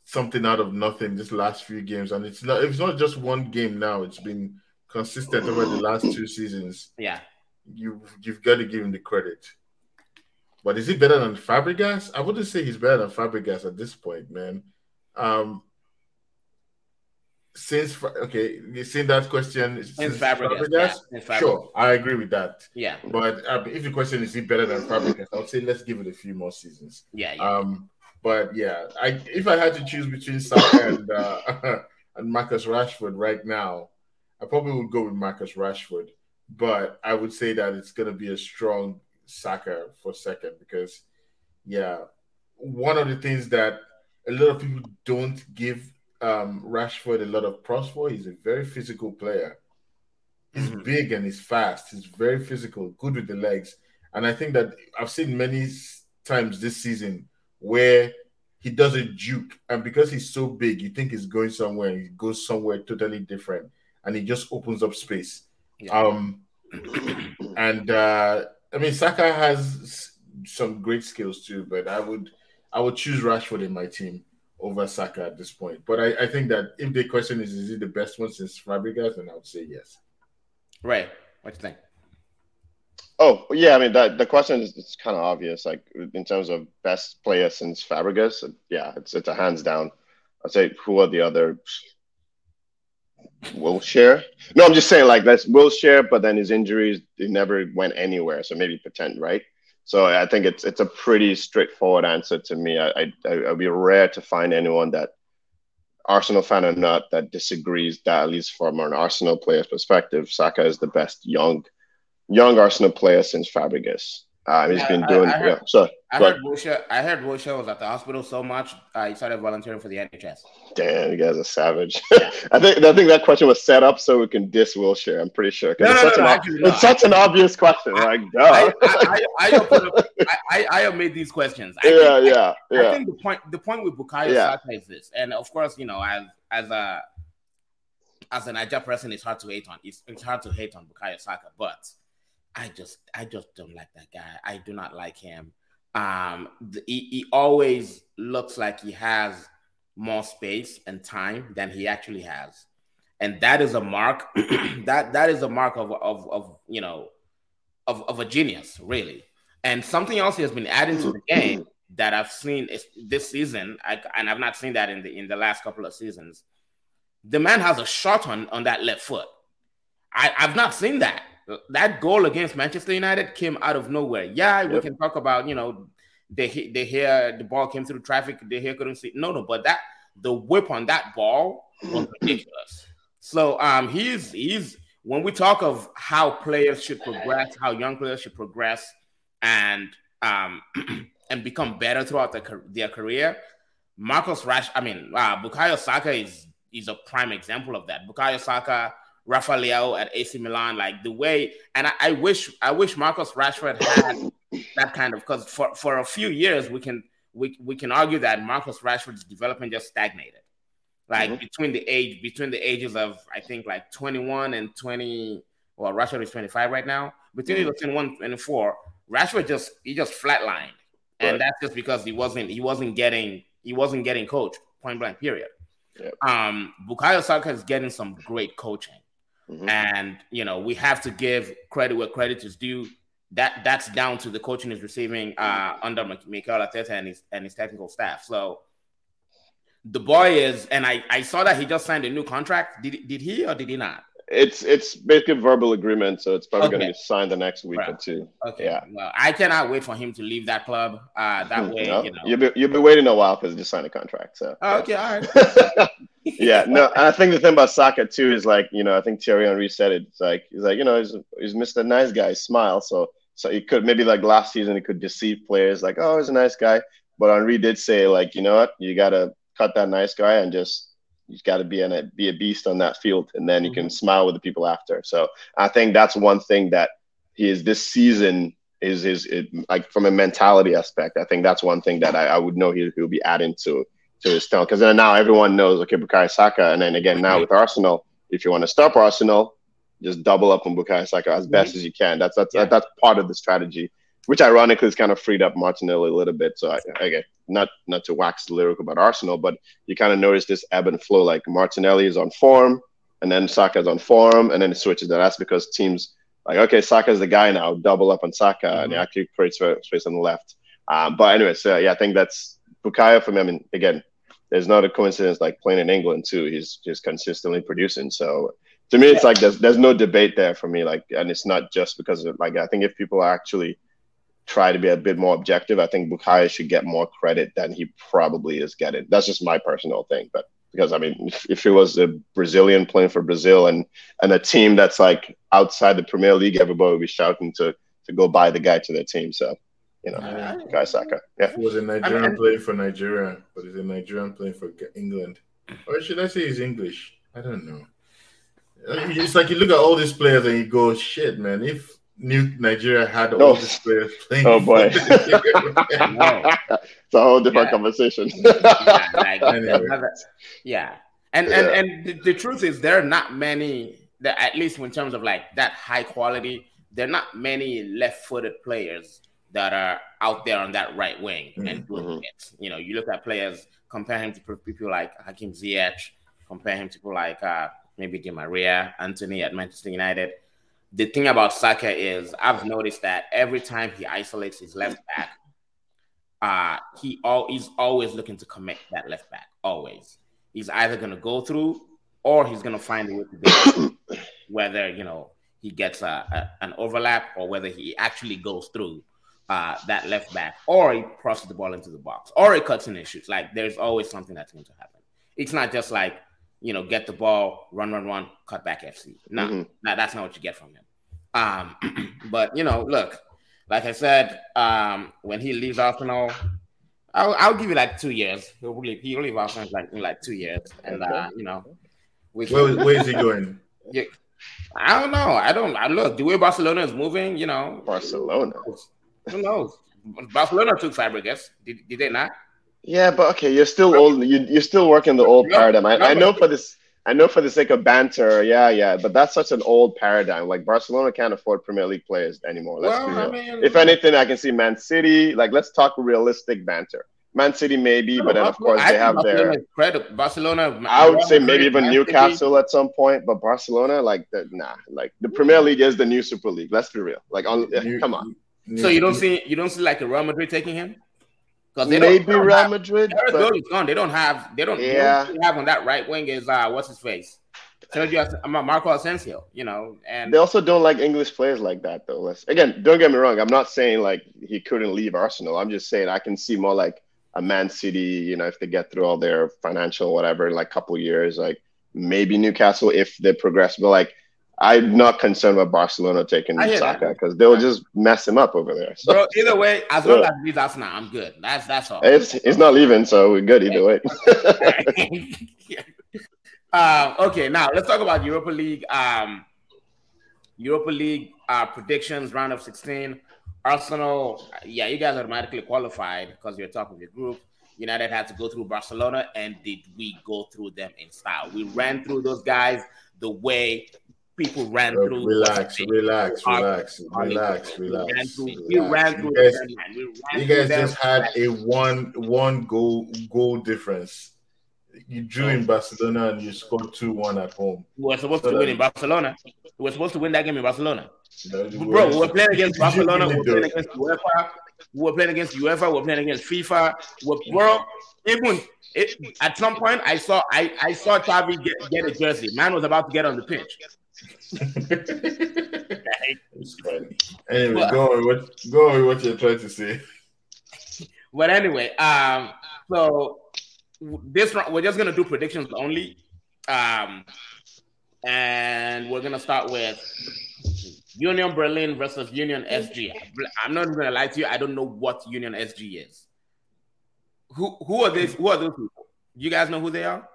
something out of nothing this last few games, and it's not it's not just one game now. It's been consistent over the last two seasons. Yeah, you you've got to give him the credit. But is he better than Fabregas? I wouldn't say he's better than Fabregas at this point, man. Um, since okay, you seen that question since, Fabregas, Fabregas? Yeah, Fabregas. Sure, I agree with that. Yeah, but uh, if the question is he better than Fabregas, I would say let's give it a few more seasons. Yeah, yeah. Um, but yeah, I if I had to choose between Saka and uh, and Marcus Rashford right now, I probably would go with Marcus Rashford. But I would say that it's going to be a strong Saka for second because, yeah, one of the things that a lot of people don't give um, Rashford a lot of props for. He's a very physical player. He's mm-hmm. big and he's fast. He's very physical, good with the legs. And I think that I've seen many times this season where he does a juke, and because he's so big, you think he's going somewhere, he goes somewhere totally different, and he just opens up space. Yeah. Um, and uh, I mean, Saka has some great skills too, but I would I would choose Rashford in my team over Saka at this point. But I, I think that if the question is, is he the best one since Fabregas, then I would say yes. Right. What do you think? Oh yeah, I mean that the question is it's kind of obvious. Like in terms of best player since Fabregas, yeah, it's it's a hands down. I'd say who are the other Wilshere? No, I'm just saying like that's Wilshere, but then his injuries they never went anywhere. So maybe pretend, right? So I think it's it's a pretty straightforward answer to me. I, I I'd be rare to find anyone that Arsenal fan or not that disagrees that at least from an Arsenal player's perspective, Saka is the best young young Arsenal player since Fabregas. Uh, he's yeah, been doing. I, I heard, yeah, so I heard Wilshere. I heard Wilshere was at the hospital so much. Uh, he started volunteering for the NHS. Damn, you guys are savage. I think I think that question was set up so we can diss Wilshere. I'm pretty sure. No, it's, no, such, no, an, actually, it's such an obvious question. I, like, duh. I, I, I, I, I, made these questions. I yeah, think, yeah, yeah. I think the point the point with Bukayo yeah. Saka is this, and of course, you know, as as a as an Niger person, it's hard to hate on. It's, it's hard to hate on Bukayo Saka, but I just I just don't like that guy. I do not like him. Um, the, he, he always looks like he has more space and time than he actually has, and that is a mark. that that is a mark of of of you know of of a genius, really. And something else he has been adding to the game that I've seen this season, I, and I've not seen that in the in the last couple of seasons. The man has a shot on on that left foot. I, I've not seen that that goal against Manchester United came out of nowhere. Yeah, yep. we can talk about you know they they hear the ball came through traffic, they hear couldn't see. No, no, but that the whip on that ball was ridiculous. So um, he's he's when we talk of how players should progress, how young players should progress, and um and become better throughout the, their career. Marcus Rash, I mean, uh, Bukayo Saka is is a prime example of that. Bukayo Saka Rafael at AC Milan, like the way, and I, I wish I wish Marcus Rashford had that kind of because for, for a few years we can we, we can argue that Marcus Rashford's development just stagnated. Like mm-hmm. between the age between the ages of I think like 21 and 20, well, Rashford is 25 right now. Between mm-hmm. 21 and 4, Rashford just he just flatlined. And that's just because he wasn't he wasn't getting he wasn't getting coached, point blank, period. Yep. Um Bukayo Saka is getting some great coaching. Mm-hmm. And you know, we have to give credit where credit is due. That that's down to the coaching is receiving uh, under Mikel Arteta and his and his technical staff. So the boy is, and I I saw that he just signed a new contract. Did did he or did he not? It's it's basically verbal agreement, so it's probably okay. going to be signed the next week right. or two. Okay. Yeah. Well, I cannot wait for him to leave that club. Uh, that hmm, way, no, you know, you'll be you'll be waiting a while because he just signed a contract. So. Oh, okay. All right. yeah. No, I think the thing about Saka too is like you know I think Thierry Henry said it. It's like he's like you know he's he's Mr. Nice Guy, smile. So so he could maybe like last season he could deceive players like oh he's a nice guy, but Henry did say like you know what you gotta cut that nice guy and just you got to be in it, be a beast on that field, and then you can mm-hmm. smile with the people after. So I think that's one thing that he is this season is is it, like from a mentality aspect. I think that's one thing that I, I would know he, he'll be adding to to his talent because then now everyone knows okay Bukayo Saka, and then again now with Arsenal, if you want to stop Arsenal, just double up on Bukayo Saka as best mm-hmm. as you can. That's that's yeah. that's part of the strategy which ironically has kind of freed up Martinelli a little bit. So I, again, not not to wax lyrical about Arsenal, but you kind of notice this ebb and flow. Like Martinelli is on form, and then Saka is on form, and then it switches. And that's because teams like, okay, Saka is the guy now, double up on Saka, mm-hmm. and he actually creates space on the left. Um, but anyway, so yeah, I think that's Bukayo for me. I mean, again, there's not a coincidence like playing in England too. He's just consistently producing. So to me, it's like there's there's no debate there for me. Like, and it's not just because of like I think if people actually try to be a bit more objective, I think Bukayo should get more credit than he probably is getting. That's just my personal thing, but because I mean, if, if it was a Brazilian playing for Brazil and and a team that's like outside the Premier League, everybody would be shouting to to go buy the guy to their team. So you know, uh, Guy Saka. Yeah, he was a Nigerian I mean, playing for Nigeria, but he's a Nigerian playing for England. Or should I say he's English? I don't know. It's like you look at all these players and you go, "Shit, man! If New Nigeria had all oh. these players playing. Oh boy, it's a whole different yeah. conversation. yeah, like, anyway. yeah, and yeah. and and the, the, truth is, there are not many that, at least in terms of like that high quality, there are not many left-footed players that are out there on that right wing mm-hmm. and doing mm-hmm. it. You know, you look at players, compare him to people like Hakim Ziyech, compare him to people like uh, maybe Di Maria, Antony at Manchester United the thing about Saka is I've noticed that every time he isolates his left back, uh, he all he's always looking to commit that left back. Always, he's either gonna go through or he's gonna find a way to do it. whether you know he gets a, a, an overlap or whether he actually goes through uh, that left back or he crosses the ball into the box or he cuts and shoots. Like there's always something that's going to happen. It's not just like you know, get the ball, run, run, run, cut back FC. No, mm-hmm. no that's not what you get from him. Um, but you know, look, like I said, um, when he leaves Arsenal, I'll, I'll give you like two years. He'll leave, he'll leave Arsenal like in like two years, and uh, you know, we where, where is he going? Yeah, I don't know. I don't. I look the way Barcelona is moving. You know, Barcelona. Who knows? Barcelona took Fabregas. Did, did they not? Yeah, but okay, you're still old. You, you're still working the old paradigm. I, I know for this. I know for the sake of banter, yeah, yeah, but that's such an old paradigm. Like Barcelona can't afford Premier League players anymore. Let's well, I mean, if anything, I can see Man City. Like, let's talk realistic banter. Man City maybe, but then of course they have their credit. Barcelona. I would say maybe even Newcastle at some point, but Barcelona, like, the, nah, like the Premier League is the new Super League. Let's be real. Like, on, come on. So you don't see you don't see like a Real Madrid taking him? Because they maybe don't, Real have, Madrid. But... gone. They don't have. They don't. Yeah. They don't have on that right wing is uh what's his face. Sergio Marco Asensio. You know, and they also don't like English players like that though. Let's, again, don't get me wrong. I'm not saying like he couldn't leave Arsenal. I'm just saying I can see more like a Man City. You know, if they get through all their financial whatever in like couple years, like maybe Newcastle if they progress. But like I'm not concerned about Barcelona taking Saka because they'll just mess him up over there. So. Bro, either way, as long as he's Arsenal, I'm good. That's that's all. It's it's not leaving, so we're good either way. um, okay, now let's talk about Europa League. Um, Europa League uh, predictions round of 16. Arsenal, yeah, you guys automatically qualified because you're top of your group. United had to go through Barcelona, and did we go through them in style? We ran through those guys the way people ran Look, through. Relax, relax, relax, relax, relax. We ran through. You guys, you guys just had a one one goal goal difference. You drew in oh. Barcelona and you scored two one at home. We were supposed so to win in Barcelona. We were supposed to win that game in Barcelona. Bro, we were playing against Barcelona. We were playing against UEFA. We were playing against UEFA. We were playing against FIFA. We bro, even it, at some point, I saw I, I saw Xavi get, get a jersey. Man was about to get on the pitch. Anyway, but, go on. What go on what you're trying to say. But anyway, um, so this round we're just gonna do predictions only, um, and we're gonna start with Union Berlin versus Union SG. I'm not gonna lie to you. I don't know what Union SG is. Who who are these? Who are those people? You guys know who they are?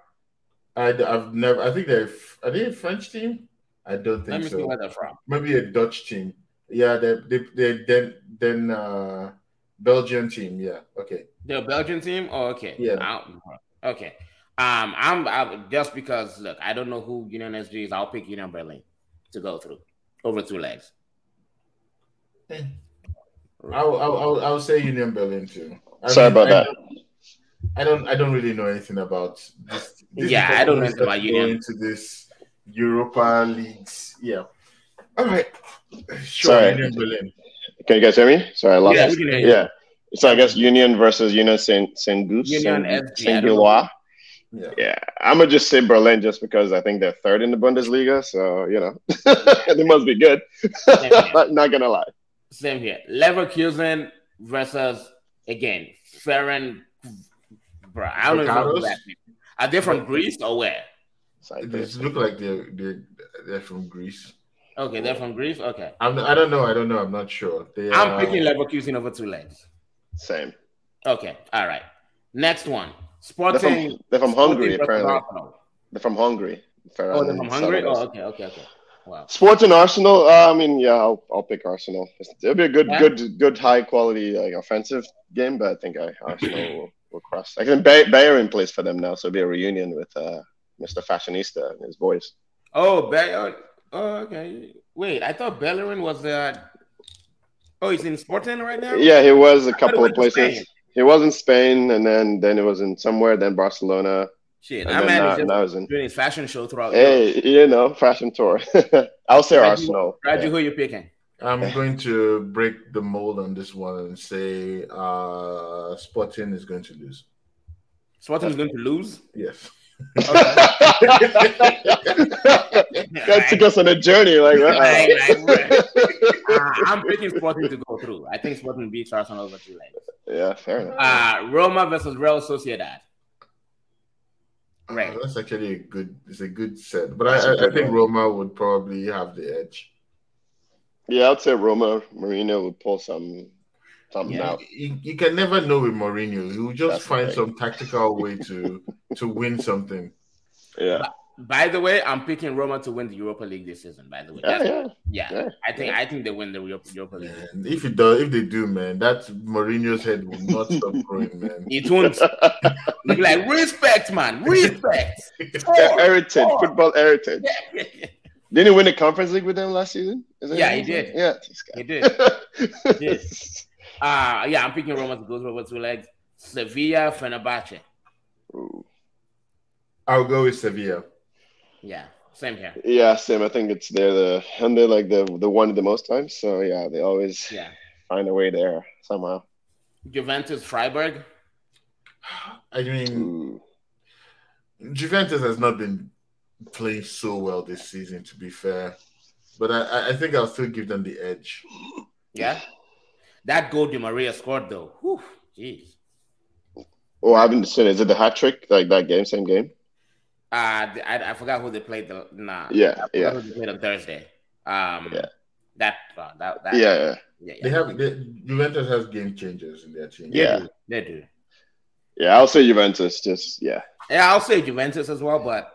I, have never. I think they're. Are they a French team? I don't think Let me so. See where they're from. Maybe a Dutch team. Yeah, they they they then then uh Belgian team. Yeah. Okay. The Belgian team. Oh, okay. Yeah. okay. Um, I'm, I'm just because look, I don't know who Union SG is. I'll pick Union Berlin to go through over two legs. I'll, I'll, I'll, say Union Berlin too. I Sorry mean, about I that. Don't, I don't I don't really know anything about this. this yeah, I don't know anything about Union. Into this Europa leagues. Yeah. All right. Sure. Sorry. Berlin. Can you guys hear me? Sorry, I lost yeah, Yeah. So I guess Union versus Union Saint Saint Goose. Union Saint Gilloise. Yeah. yeah, I'm gonna just say Berlin just because I think they're third in the Bundesliga, so you know they must be good. Not gonna lie. Same here. Leverkusen versus again Ferenc. Bro, I don't know that. Are they from Greece or where? They look like they're, they're they're from Greece. Okay, they're from Greece. Okay, I'm, I don't know. I don't know. I'm not sure. They, I'm uh, picking Leverkusen over two legs. Same. Okay. All right. Next one. Sporting. They're from, they're from Hungary, apparently. They're from Hungary. Oh, they're from Hungary. Oh, okay, okay, okay. Wow. Sports and Arsenal. Uh, I mean, yeah, I'll, I'll pick Arsenal. It'll be a good, yeah. good, good, high quality like offensive game, but I think I, Arsenal will, will cross. I think Bay- Bellerin plays for them now, so it'll be a reunion with uh, Mr. Fashionista and his voice. Oh, Bellerin. Oh, okay. Wait, I thought Bellerin was uh Oh, he's in Sporting right now. Yeah, he was a couple of places. He was in Spain, and then then it was in somewhere, then Barcelona. Shit, that man is just now in, doing his fashion show throughout. Hey, Europe. you know, fashion tour. I'll say Raji, Arsenal. Raji, yeah. who are you picking? I'm going to break the mold on this one and say uh Sporting is going to lose. Sporting is going to lose? Yes. That took us on a journey, like right. Uh, I'm picking Sporting to go through. I think Sporting beats Arsenal over two legs. Yeah, fair enough. Uh, Roma versus Real Sociedad. Right. Uh, that's actually a good. It's a good set, but I, I, I, think Roma would probably have the edge. Yeah, I'd say Roma Mourinho would pull some something yeah. out. You, you, can never know with Mourinho. He will just that's find some tactical way to to win something. Yeah. By the way, I'm picking Roma to win the Europa League this season. By the way, yeah, yeah. yeah, yeah, I think I think they win the Europa League. Man, if it does, if they do, man, that Mourinho's head will not stop growing, man. It won't. be like respect, man, respect. heritage, football heritage. Didn't he win the Conference League with them last season? Yeah, he did. Yeah, he did. he did. Uh, yeah, I'm picking Roma to go over two legs. Sevilla, Fenerbahce. Ooh. I'll go with Sevilla. Yeah, same here. Yeah, same. I think it's they're the and they're like the the one the most times. So yeah, they always yeah find a way there somehow. Juventus Freiburg. I mean, Ooh. Juventus has not been playing so well this season, to be fair. But I, I think I'll still give them the edge. Yeah. That goal Di Maria scored though. Whew, jeez. Oh, I haven't seen. Is it the hat trick like that game? Same game? Uh, I, I forgot who they played. The nah. Yeah, yeah. Who they played on Thursday. Um, yeah. That, uh, that, that yeah, yeah. yeah, They have they, Juventus has game changers in their team. Yeah, they do. They do. Yeah, I'll say Juventus. Just yeah. Yeah, I'll say Juventus as well. But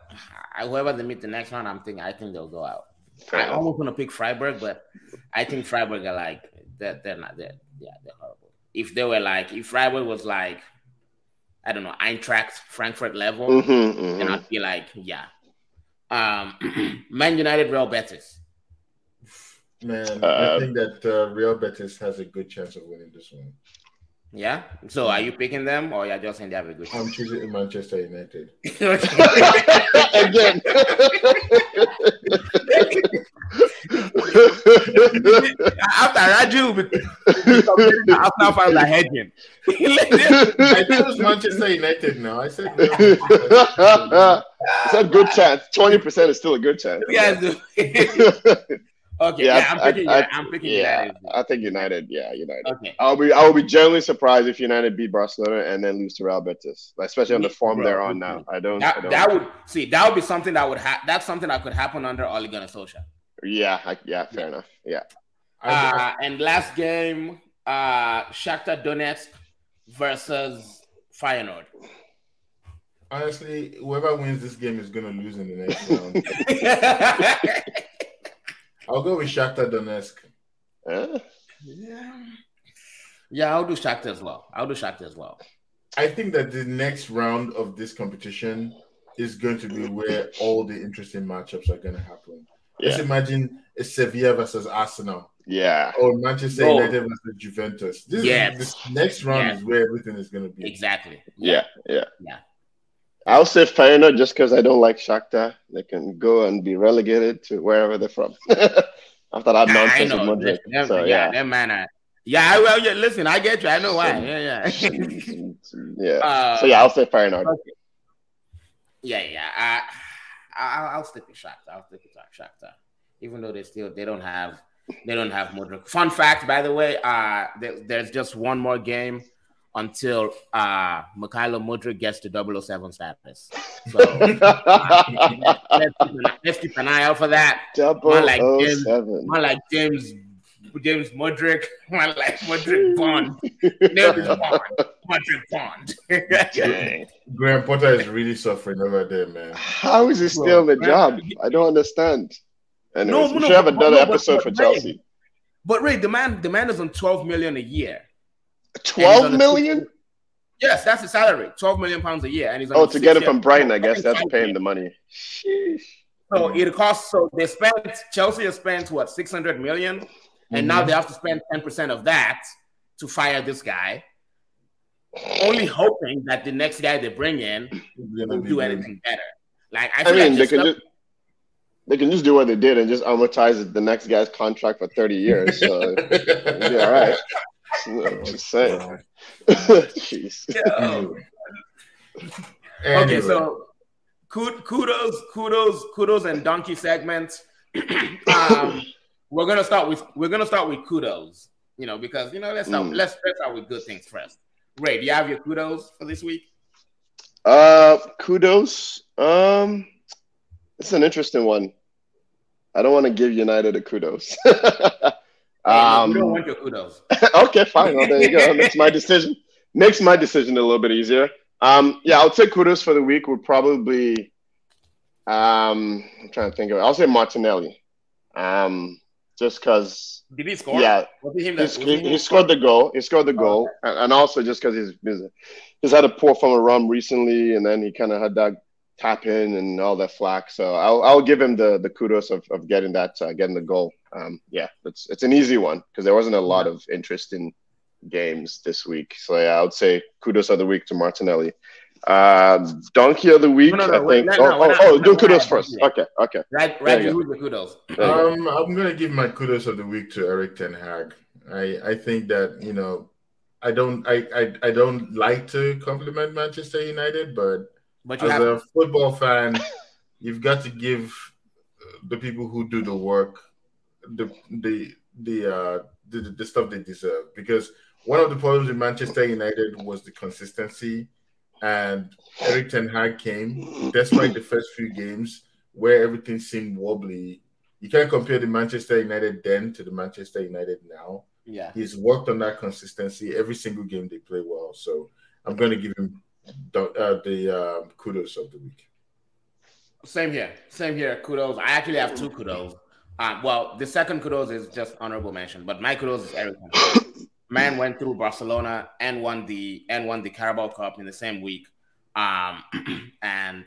whoever they meet the next round, I'm thinking I think they'll go out. Fair I enough. almost want to pick Freiburg, but I think Freiburg are like they're, they're not there. Yeah, they're horrible. If they were like if Freiburg was like I don't know, Eintracht Frankfurt level, mm-hmm, mm-hmm. and I'd be like, yeah. Um, Man United, Real Betis. Man, uh, I think that uh, Real Betis has a good chance of winning this one. Yeah. So are you picking them or you're just saying they have a good chance? I'm choosing Manchester United. Again. after Raji, after found the hedging. I chose Manchester United now. I said, no. it's a good chance. Twenty percent is still a good chance. Yeah. Okay, yeah, yeah I'm picking. I, I, I'm picking yeah, United. I think United. Yeah, United. Okay. I'll be. I will be genuinely surprised if United beat Barcelona and then lose to Real Betis, especially on the form Bro, they're on now. I don't. That, I don't that would see. That would be something that would have. That's something that could happen under Ole Gunnar Solskjaer. Yeah, I, yeah, fair yeah. enough. Yeah. Uh, and last game, uh, Shakhtar Donetsk versus Feyenoord. Honestly, whoever wins this game is gonna lose in the next round. I'll go with Shakhtar Donetsk. Uh, yeah. Yeah, I'll do Shakhtar as well. I'll do Shakhtar as well. I think that the next round of this competition is going to be where all the interesting matchups are going to happen. Yeah. Let's imagine a Sevilla versus Arsenal. Yeah. Or Manchester oh. United versus Juventus. This, yes. is, this next round yes. is where everything is going to be. Exactly. Yeah. Yeah. Yeah. I'll say Feyenoord just because I don't like Shakhtar. They can go and be relegated to wherever they're from. After that nonsense with Madrid. Them, so, yeah, yeah, that man. I, yeah, well, yeah, listen, I get you. I know why. Yeah, yeah. yeah. Uh, so yeah, I'll say Feyenoord. Okay. Yeah, yeah. I, I will stick with Shakhtar. I'll stick with Shakhtar, even though they still they don't have they don't have Mudryk. Fun fact, by the way, uh, there, there's just one more game until uh Mykhailo Mudryk gets to 007 status. So let's, keep an, let's, keep an, eye out for that. Double one like James, one like James James Mudryk, my life, Mudryk Bond. Name Bond. Mudryk Bond. Graham Potter is really suffering over there, man. How is he still in the job? I don't understand. And no, no, we should have another no, episode but, but, for Chelsea. But Ray, the man, the man is on 12 million a year. 12 million? Yes, that's the salary. 12 million pounds a year. And he's Oh, to get it from Brighton, I guess that's paying the money. Sheesh. So it costs so they spent Chelsea has spent what 600 million, and mm-hmm. now they have to spend 10% of that to fire this guy. Only hoping that the next guy they bring in will do anything better. Like I, I mean, like they can just they can just do what they did and just amortize the next guy's contract for 30 years. So yeah, all right. I'm just saying. Jeez. okay, so kudos, kudos, kudos, and donkey segments. um, we're gonna start with we're gonna start with kudos. You know, because you know, let's start, mm. let's let's start with good things first. Ray, do you have your kudos for this week? Uh, kudos. Um, it's an interesting one. I don't want to give United a kudos. Um, you don't want your kudos. okay, fine. Well, there you go. Makes my decision makes my decision a little bit easier. Um, yeah, I'll take kudos for the week. Would probably, um, I'm trying to think of it. I'll say Martinelli, um, just because. Did he score? Yeah, he, he, he, scored the goal. He scored the goal, oh, okay. and, also just because he's, he's he's had a poor form of run recently, and then he kind of had that tap in and all that flack. So I'll I'll give him the the kudos of, of getting that uh, getting the goal. Um, yeah, it's it's an easy one because there wasn't a lot yeah. of interesting games this week. So yeah, I would say kudos of the week to Martinelli. Uh, donkey of the week, no, no, no, I think. Wait, oh, oh, oh, do kudos first. Okay, okay. Right, right. Who's the kudos? Um, I'm gonna give my kudos of the week to Erik Ten Hag. I I think that you know. I don't I, I, I don't like to compliment Manchester United, but but as have- a football fan, you've got to give the people who do the work the the the uh the, the stuff they deserve because one of the problems in Manchester United was the consistency and Erik Ten Hag came despite the first few games where everything seemed wobbly. You can't compare the Manchester United then to the Manchester United now. Yeah, he's worked on that consistency every single game they play well. So I'm going to give him the, uh, the uh, kudos of the week. Same here. Same here. Kudos. I actually have two kudos. Um, well, the second kudos is just honorable mention, but my kudos is Erik. Man went through Barcelona and won the and won the Carabao Cup in the same week. Um, and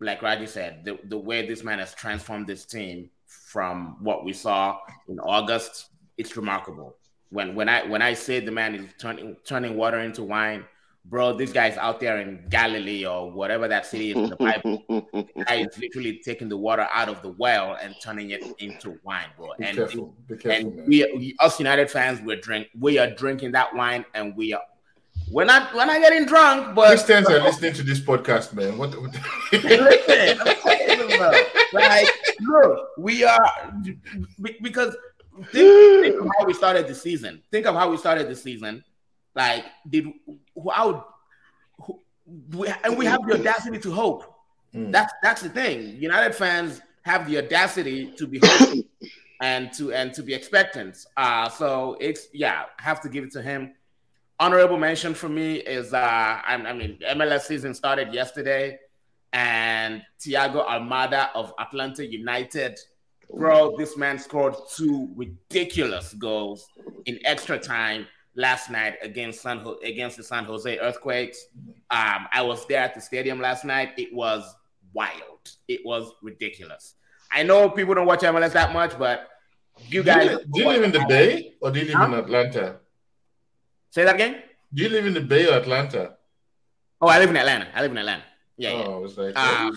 like Raji said, the, the way this man has transformed this team from what we saw in August, it's remarkable. When when I when I say the man is turning turning water into wine, bro, this guy's out there in Galilee or whatever that city is in the Bible. the guy is literally taking the water out of the well and turning it into wine, bro. Be and careful. Be careful, and we, we, us United fans, we're drink, we are drinking that wine, and we are. We're not. We're not getting drunk, but Christians are listening to this podcast, man. What? what listen, like, look, we are because think, think of how we started the season. Think of how we started the season like, did how and we have the audacity to hope. Mm. That's that's the thing. United fans have the audacity to be hopeful and to and to be expectant. Uh so it's yeah, I have to give it to him. Honorable mention for me is uh I, I mean MLS season started yesterday, and Thiago Almada of Atlanta United bro, this man scored two ridiculous goals in extra time last night against San Ho- against the San Jose Earthquakes. Um, I was there at the stadium last night. It was wild. It was ridiculous. I know people don't watch MLS that much, but you guys. Do you, do you live in the Bay or do you live huh? in Atlanta? Say that again. Do you live in the Bay or Atlanta? Oh, I live in Atlanta. I live in Atlanta. Yeah. Oh, yeah. I was like, um,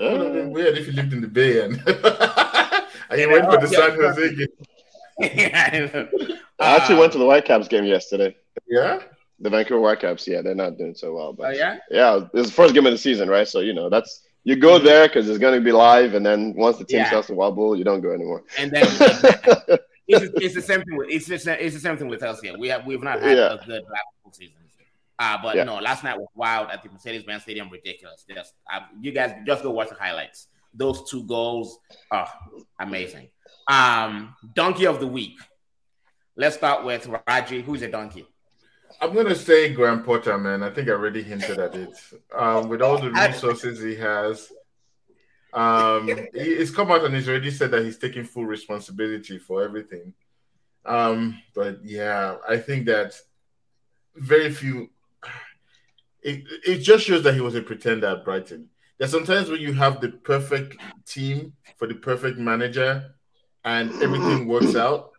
oh, would have been weird if you lived in the Bay and, and you went for the San Jose game. I actually went to the Whitecaps game yesterday. Yeah. The Vancouver Whitecaps, yeah, they're not doing so well. But oh, yeah, yeah, it's the first game of the season, right? So you know that's you go mm-hmm. there because it's going to be live, and then once the team yeah. starts to wobble, you don't go anymore. And then it's, it's, the same thing with it's just it's the same thing with us here. We have we've not had yeah. a good basketball season. Uh, but yeah. no, last night was wild at the Mercedes-Benz Stadium. Ridiculous. Just uh, you guys just go watch the highlights. Those two goals are amazing. Um, donkey of the week. Let's start with Raji. Who's a donkey? I'm gonna say Graham Potter, man. I think I already hinted at it. Um, with all the resources he has, um, he's come out and he's already said that he's taking full responsibility for everything. Um, but yeah, I think that very few. It, it just shows that he was a pretender at Brighton. There's sometimes when you have the perfect team for the perfect manager, and everything works out,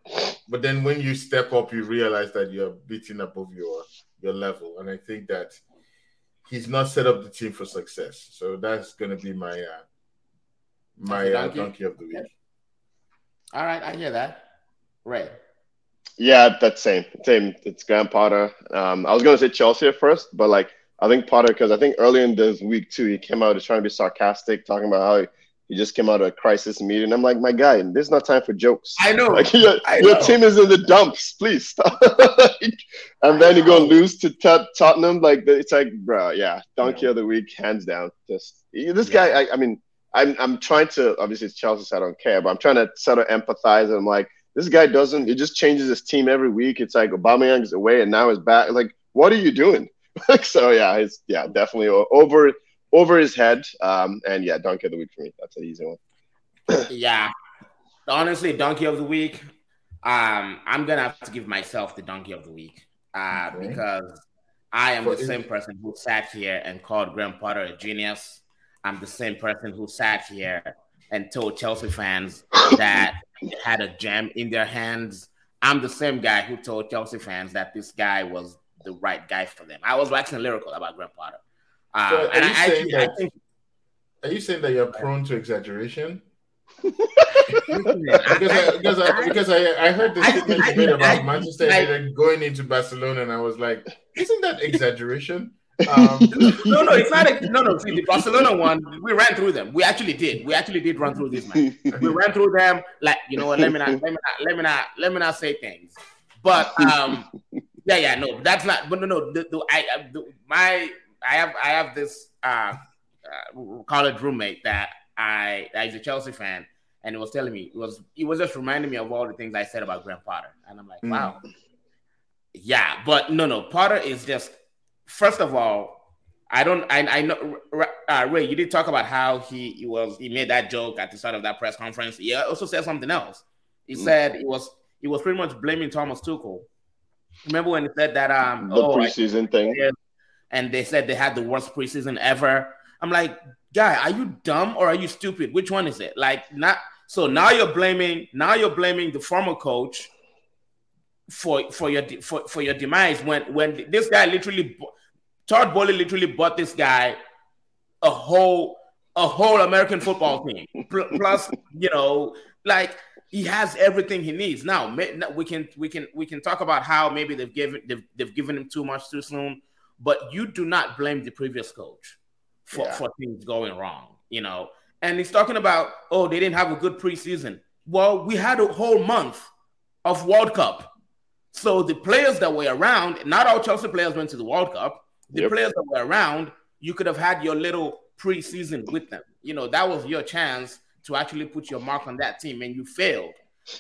but then when you step up, you realize that you're beating above your your level, and I think that he's not set up the team for success. So that's going to be my uh, my uh, donkey. Donkey of the week. All right, I hear that. Right. Yeah, that's same. Same. It's Graham Potter. Um, I was going to say Chelsea at first, but like I think Potter because I think earlier in this week too, he came out trying to be sarcastic, talking about how he, he just came out of a crisis meeting. I'm like, my guy, there's not time for jokes. I know. Like your, I your team is in the dumps. Please stop. and then you go lose to t- Tottenham. Like it's like, bro, yeah, donkey of the week, hands down. Just this yeah. guy. I, I mean, I'm I'm trying to obviously it's Chelsea, so I don't care, but I'm trying to sort of empathize. And I'm like, this guy doesn't. It just changes his team every week. It's like Aubameyang is away and now he's back. Like, what are you doing? so yeah, it's yeah definitely over over his head. Um, and yeah, donkey of the week for me. That's an easy one. yeah, honestly, donkey of the week. Um, I'm gonna have to give myself the donkey of the week uh, okay. because I am the same person who sat here and called Graham Potter a genius. I'm the same person who sat here and told Chelsea fans that had a gem in their hands. I'm the same guy who told Chelsea fans that this guy was the right guy for them. I was waxing lyrical about Graham Potter. Uh, so and I, actually, that, I think, are you saying that you're prone to exaggeration? because I, because I, because I, I heard the statement you made about Manchester United going into Barcelona, and I was like, isn't that exaggeration? Um, no, no, it's not. A, no, no. See, the Barcelona one, we ran through them. We actually did. We actually did run through this man. We ran through them. Like, you know what? Let me not. Let me not. Let me not. Let me not say things. But um, yeah, yeah, no, that's not. But no, no. The, the, I, the, my, I have, I have this uh, uh, college roommate that I, that is a Chelsea fan, and it was telling me it was, it was just reminding me of all the things I said about Graham Potter, and I'm like, mm. wow, yeah, but no, no, Potter is just. First of all, I don't. I, I know uh, Ray. You did talk about how he, he was. He made that joke at the start of that press conference. He also said something else. He mm. said it was. He was pretty much blaming Thomas Tuchel Remember when they said that um the oh, preseason thing, and they said they had the worst preseason ever. I'm like, guy, are you dumb or are you stupid? Which one is it? Like, not so now you're blaming now you're blaming the former coach for for your for, for your demise when when this guy literally Todd Boehly literally bought this guy a whole a whole American football team plus you know like he has everything he needs. Now we can we can we can talk about how maybe they've given they've, they've given him too much too soon, but you do not blame the previous coach for, yeah. for things going wrong, you know. And he's talking about oh they didn't have a good preseason. Well, we had a whole month of World Cup. So the players that were around, not all Chelsea players went to the World Cup. The yep. players that were around, you could have had your little preseason with them. You know, that was your chance to actually put your mark on that team, and you failed.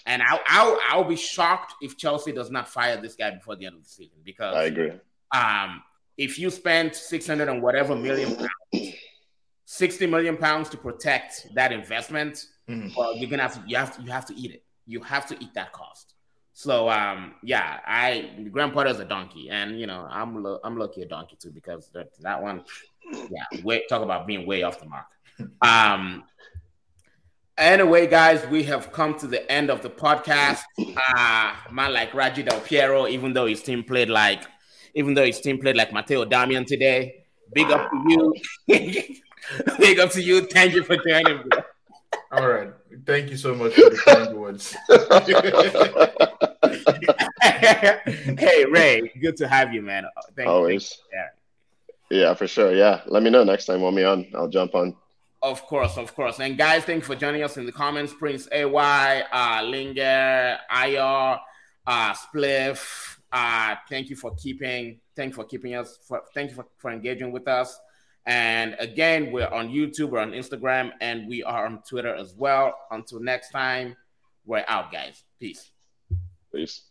And I'll, I'll, I'll be shocked if Chelsea does not fire this guy before the end of the season because I agree. Um, if you spend 600 and whatever million pounds, 60 million pounds to protect that investment, mm-hmm. well, you're gonna have to, you have to, you have to eat it. You have to eat that cost. So um, yeah, I Graham Potter's a donkey, and you know I'm lo- I'm lucky a donkey too because that, that one, yeah, way talk about being way off the mark. Um, Anyway, guys, we have come to the end of the podcast. Uh man like Raji Del Piero, even though his team played like even though his team played like Matteo Darmian today. Big up to you. Big up to you. Thank you for joining me. All right. Thank you so much for the kind words. hey Ray, good to have you, man. Thank Always. You. Yeah. Yeah, for sure. Yeah. Let me know next time want me on. I'll jump on. Of course, of course. And guys, thank you for joining us in the comments. Prince AY, uh, Linger, IR, uh, Spliff. Uh, thank you for keeping, thank you for keeping us, for, thank you for, for engaging with us. And again, we're on YouTube, we're on Instagram, and we are on Twitter as well. Until next time, we're out, guys. Peace. Peace.